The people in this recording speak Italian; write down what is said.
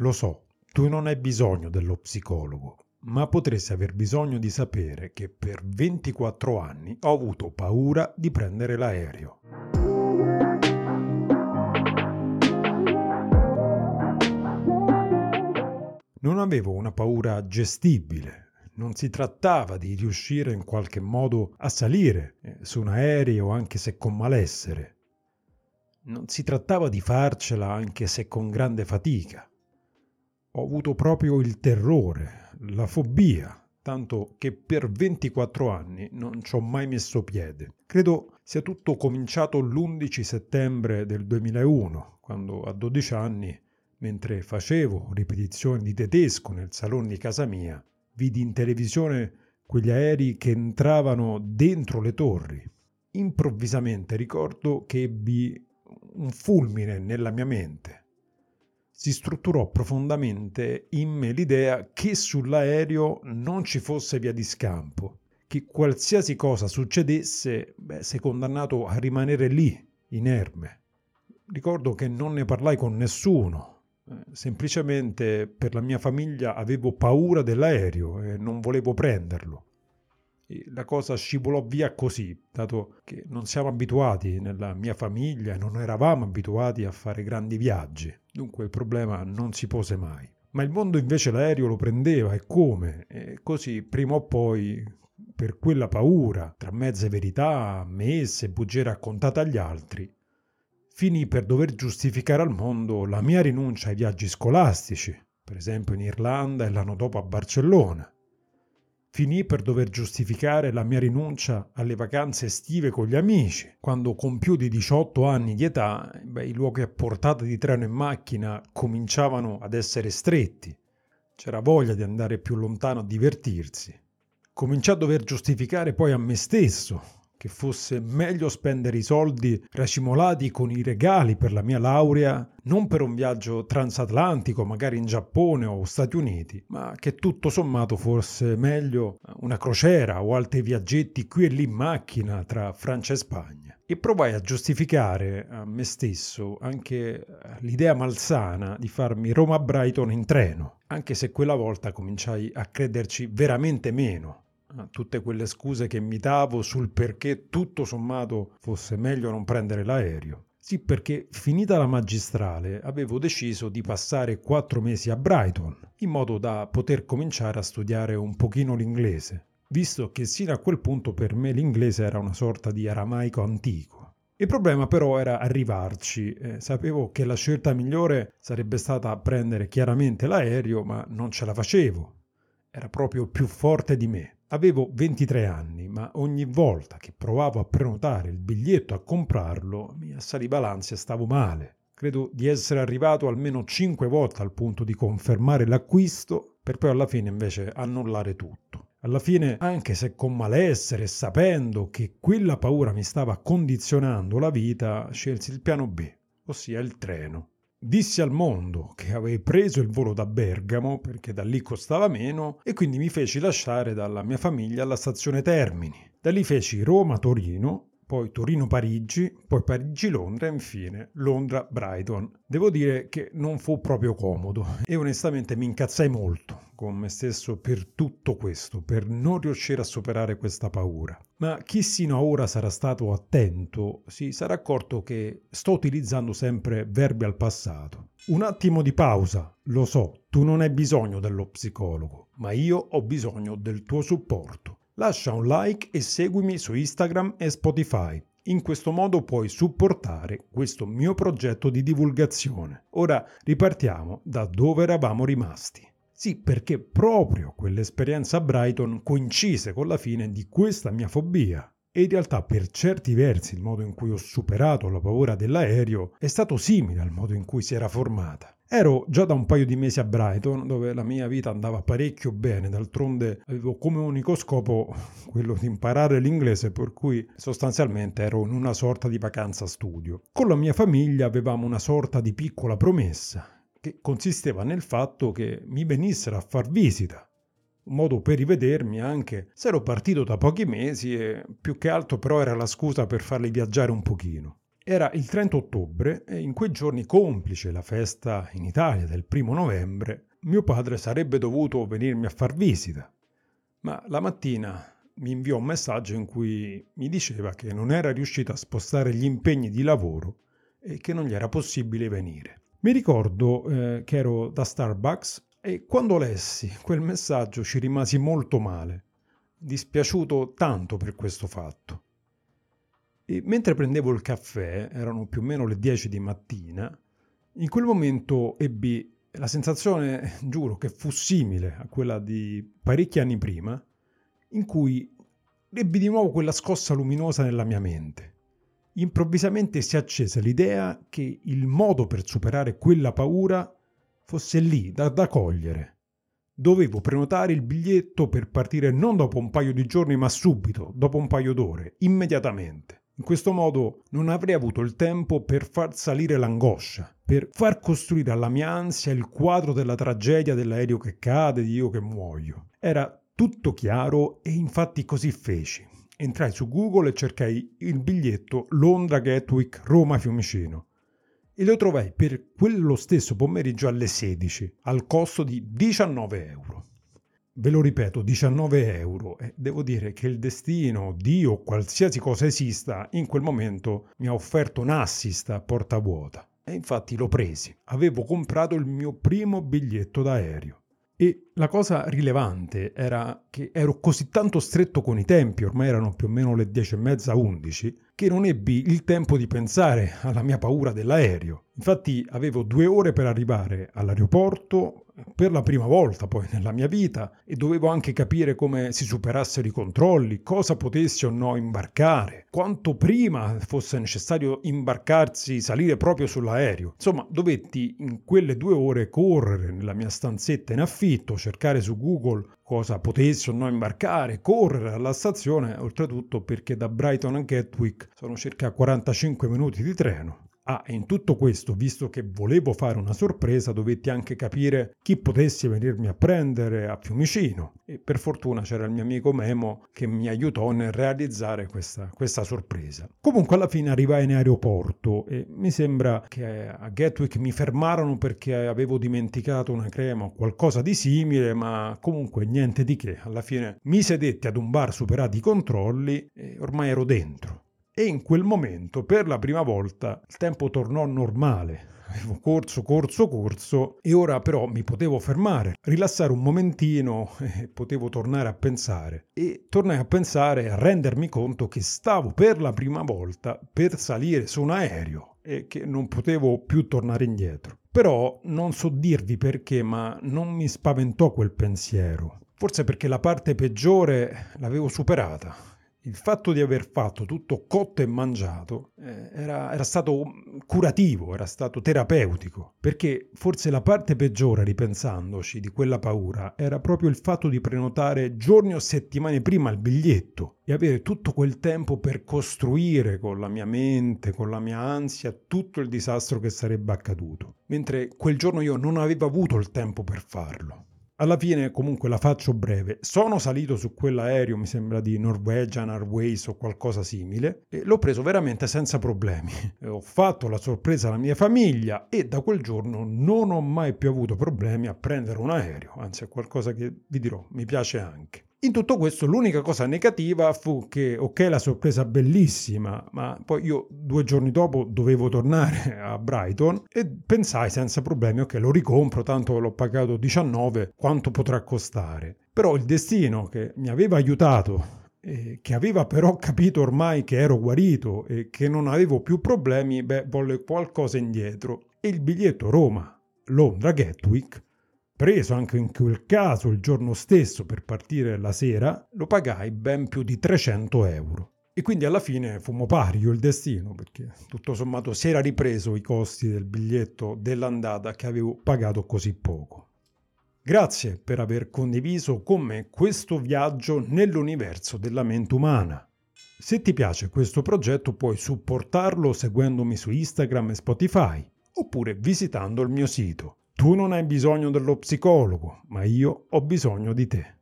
Lo so, tu non hai bisogno dello psicologo, ma potresti aver bisogno di sapere che per 24 anni ho avuto paura di prendere l'aereo. Non avevo una paura gestibile, non si trattava di riuscire in qualche modo a salire eh, su un aereo anche se con malessere. Non si trattava di farcela anche se con grande fatica ho avuto proprio il terrore, la fobia, tanto che per 24 anni non ci ho mai messo piede. Credo sia tutto cominciato l'11 settembre del 2001, quando a 12 anni, mentre facevo ripetizioni di tedesco nel salone di casa mia, vidi in televisione quegli aerei che entravano dentro le torri. Improvvisamente ricordo che ebbi un fulmine nella mia mente si strutturò profondamente in me l'idea che sull'aereo non ci fosse via di scampo, che qualsiasi cosa succedesse, beh, sei condannato a rimanere lì, inerme. Ricordo che non ne parlai con nessuno, eh, semplicemente per la mia famiglia avevo paura dell'aereo e non volevo prenderlo la cosa scivolò via così, dato che non siamo abituati nella mia famiglia, non eravamo abituati a fare grandi viaggi, dunque il problema non si pose mai. Ma il mondo invece l'aereo lo prendeva e come? E così prima o poi, per quella paura, tra mezze verità, messe e bugie raccontate agli altri, finì per dover giustificare al mondo la mia rinuncia ai viaggi scolastici, per esempio in Irlanda e l'anno dopo a Barcellona, finì per dover giustificare la mia rinuncia alle vacanze estive con gli amici, quando con più di 18 anni di età beh, i luoghi a portata di treno e macchina cominciavano ad essere stretti. C'era voglia di andare più lontano a divertirsi. Cominciò a dover giustificare poi a me stesso che fosse meglio spendere i soldi racimolati con i regali per la mia laurea non per un viaggio transatlantico, magari in Giappone o Stati Uniti, ma che tutto sommato fosse meglio una crociera o altri viaggetti qui e lì in macchina tra Francia e Spagna. E provai a giustificare a me stesso anche l'idea malsana di farmi Roma-Brighton in treno, anche se quella volta cominciai a crederci veramente meno tutte quelle scuse che mi davo sul perché tutto sommato fosse meglio non prendere l'aereo. Sì, perché finita la magistrale avevo deciso di passare quattro mesi a Brighton, in modo da poter cominciare a studiare un pochino l'inglese, visto che sino a quel punto per me l'inglese era una sorta di aramaico antico. Il problema però era arrivarci. Eh, sapevo che la scelta migliore sarebbe stata prendere chiaramente l'aereo, ma non ce la facevo. Era proprio più forte di me. Avevo 23 anni, ma ogni volta che provavo a prenotare il biglietto a comprarlo mi assaliva l'ansia e stavo male. Credo di essere arrivato almeno 5 volte al punto di confermare l'acquisto per poi alla fine invece annullare tutto. Alla fine, anche se con malessere e sapendo che quella paura mi stava condizionando la vita, scelsi il piano B, ossia il treno. Dissi al mondo che avevo preso il volo da Bergamo perché da lì costava meno e quindi mi feci lasciare dalla mia famiglia alla stazione Termini. Da lì feci Roma-Torino poi Torino-Parigi, poi Parigi-Londra e infine Londra-Brighton. Devo dire che non fu proprio comodo e onestamente mi incazzai molto con me stesso per tutto questo, per non riuscire a superare questa paura. Ma chi sino a ora sarà stato attento si sarà accorto che sto utilizzando sempre verbi al passato. Un attimo di pausa, lo so, tu non hai bisogno dello psicologo, ma io ho bisogno del tuo supporto. Lascia un like e seguimi su Instagram e Spotify. In questo modo puoi supportare questo mio progetto di divulgazione. Ora ripartiamo da dove eravamo rimasti. Sì, perché proprio quell'esperienza a Brighton coincise con la fine di questa mia fobia. E in realtà per certi versi il modo in cui ho superato la paura dell'aereo è stato simile al modo in cui si era formata. Ero già da un paio di mesi a Brighton, dove la mia vita andava parecchio bene, d'altronde avevo come unico scopo quello di imparare l'inglese, per cui sostanzialmente ero in una sorta di vacanza studio. Con la mia famiglia avevamo una sorta di piccola promessa, che consisteva nel fatto che mi venissero a far visita, un modo per rivedermi anche se ero partito da pochi mesi e più che altro però era la scusa per farli viaggiare un pochino. Era il 30 ottobre e in quei giorni, complice la festa in Italia del primo novembre, mio padre sarebbe dovuto venirmi a far visita. Ma la mattina mi inviò un messaggio in cui mi diceva che non era riuscito a spostare gli impegni di lavoro e che non gli era possibile venire. Mi ricordo eh, che ero da Starbucks e quando lessi quel messaggio ci rimasi molto male, dispiaciuto tanto per questo fatto. E mentre prendevo il caffè, erano più o meno le 10 di mattina, in quel momento ebbi la sensazione, giuro, che fu simile a quella di parecchi anni prima, in cui ebbi di nuovo quella scossa luminosa nella mia mente. Improvvisamente si accese l'idea che il modo per superare quella paura fosse lì, da, da cogliere. Dovevo prenotare il biglietto per partire non dopo un paio di giorni, ma subito, dopo un paio d'ore, immediatamente. In questo modo non avrei avuto il tempo per far salire l'angoscia, per far costruire alla mia ansia il quadro della tragedia dell'aereo che cade, di io che muoio. Era tutto chiaro e infatti così feci. Entrai su Google e cercai il biglietto Londra Gatwick Roma Fiumicino e lo trovai per quello stesso pomeriggio alle 16 al costo di 19 euro. Ve lo ripeto, 19 euro. E devo dire che il destino, Dio, qualsiasi cosa esista, in quel momento mi ha offerto un assist a porta vuota. E infatti l'ho presi. Avevo comprato il mio primo biglietto d'aereo. E la cosa rilevante era che ero così tanto stretto con i tempi, ormai erano più o meno le dieci e mezza, undici, che non ebbi il tempo di pensare alla mia paura dell'aereo. Infatti avevo due ore per arrivare all'aeroporto per la prima volta poi nella mia vita e dovevo anche capire come si superassero i controlli, cosa potessi o no imbarcare, quanto prima fosse necessario imbarcarsi, salire proprio sull'aereo. Insomma, dovetti in quelle due ore correre nella mia stanzetta in affitto, cercare su Google cosa potessi o no imbarcare, correre alla stazione, oltretutto perché da Brighton a Gatwick sono circa 45 minuti di treno Ah, e in tutto questo, visto che volevo fare una sorpresa, dovetti anche capire chi potesse venirmi a prendere a Fiumicino. E per fortuna c'era il mio amico Memo che mi aiutò nel realizzare questa, questa sorpresa. Comunque alla fine arrivai in aeroporto e mi sembra che a Gatwick mi fermarono perché avevo dimenticato una crema o qualcosa di simile, ma comunque niente di che. Alla fine mi sedetti ad un bar superati i controlli e ormai ero dentro e in quel momento per la prima volta il tempo tornò normale. Avevo corso, corso, corso e ora però mi potevo fermare, rilassare un momentino e potevo tornare a pensare. E tornai a pensare a rendermi conto che stavo per la prima volta per salire su un aereo e che non potevo più tornare indietro. Però non so dirvi perché, ma non mi spaventò quel pensiero. Forse perché la parte peggiore l'avevo superata il fatto di aver fatto tutto cotto e mangiato eh, era, era, stato curativo, era stato terapeutico, perché forse la parte peggiore, ripensandoci, di quella paura era proprio il fatto di prenotare giorni o settimane prima il biglietto e avere tutto quel tempo per costruire con la mia mente, con la mia ansia, tutto il disastro che sarebbe accaduto, mentre quel giorno io non avevo avuto il tempo per farlo. Alla fine comunque la faccio breve. Sono salito su quell'aereo, mi sembra di Norwegian Airways o qualcosa simile, e l'ho preso veramente senza problemi. ho fatto la sorpresa alla mia famiglia e da quel giorno non ho mai più avuto problemi a prendere un aereo, anzi è qualcosa che vi dirò, mi piace anche. In tutto questo l'unica cosa negativa fu che, ok, la sorpresa bellissima, ma poi io due giorni dopo dovevo tornare a Brighton e pensai senza problemi, ok, lo ricompro, tanto l'ho pagato 19, quanto potrà costare? Però il destino che mi aveva aiutato che aveva però capito ormai che ero guarito e che non avevo più problemi, beh, volle qualcosa indietro. E il biglietto Roma-Londra-Gatwick preso anche in quel caso il giorno stesso per partire la sera, lo pagai ben più di 300 euro. E quindi alla fine fummo pari io il destino, perché tutto sommato si era ripreso i costi del biglietto dell'andata che avevo pagato così poco. Grazie per aver condiviso con me questo viaggio nell'universo della mente umana. Se ti piace questo progetto puoi supportarlo seguendomi su Instagram e Spotify, oppure visitando il mio sito tu non hai bisogno dello psicologo, ma io ho bisogno di te.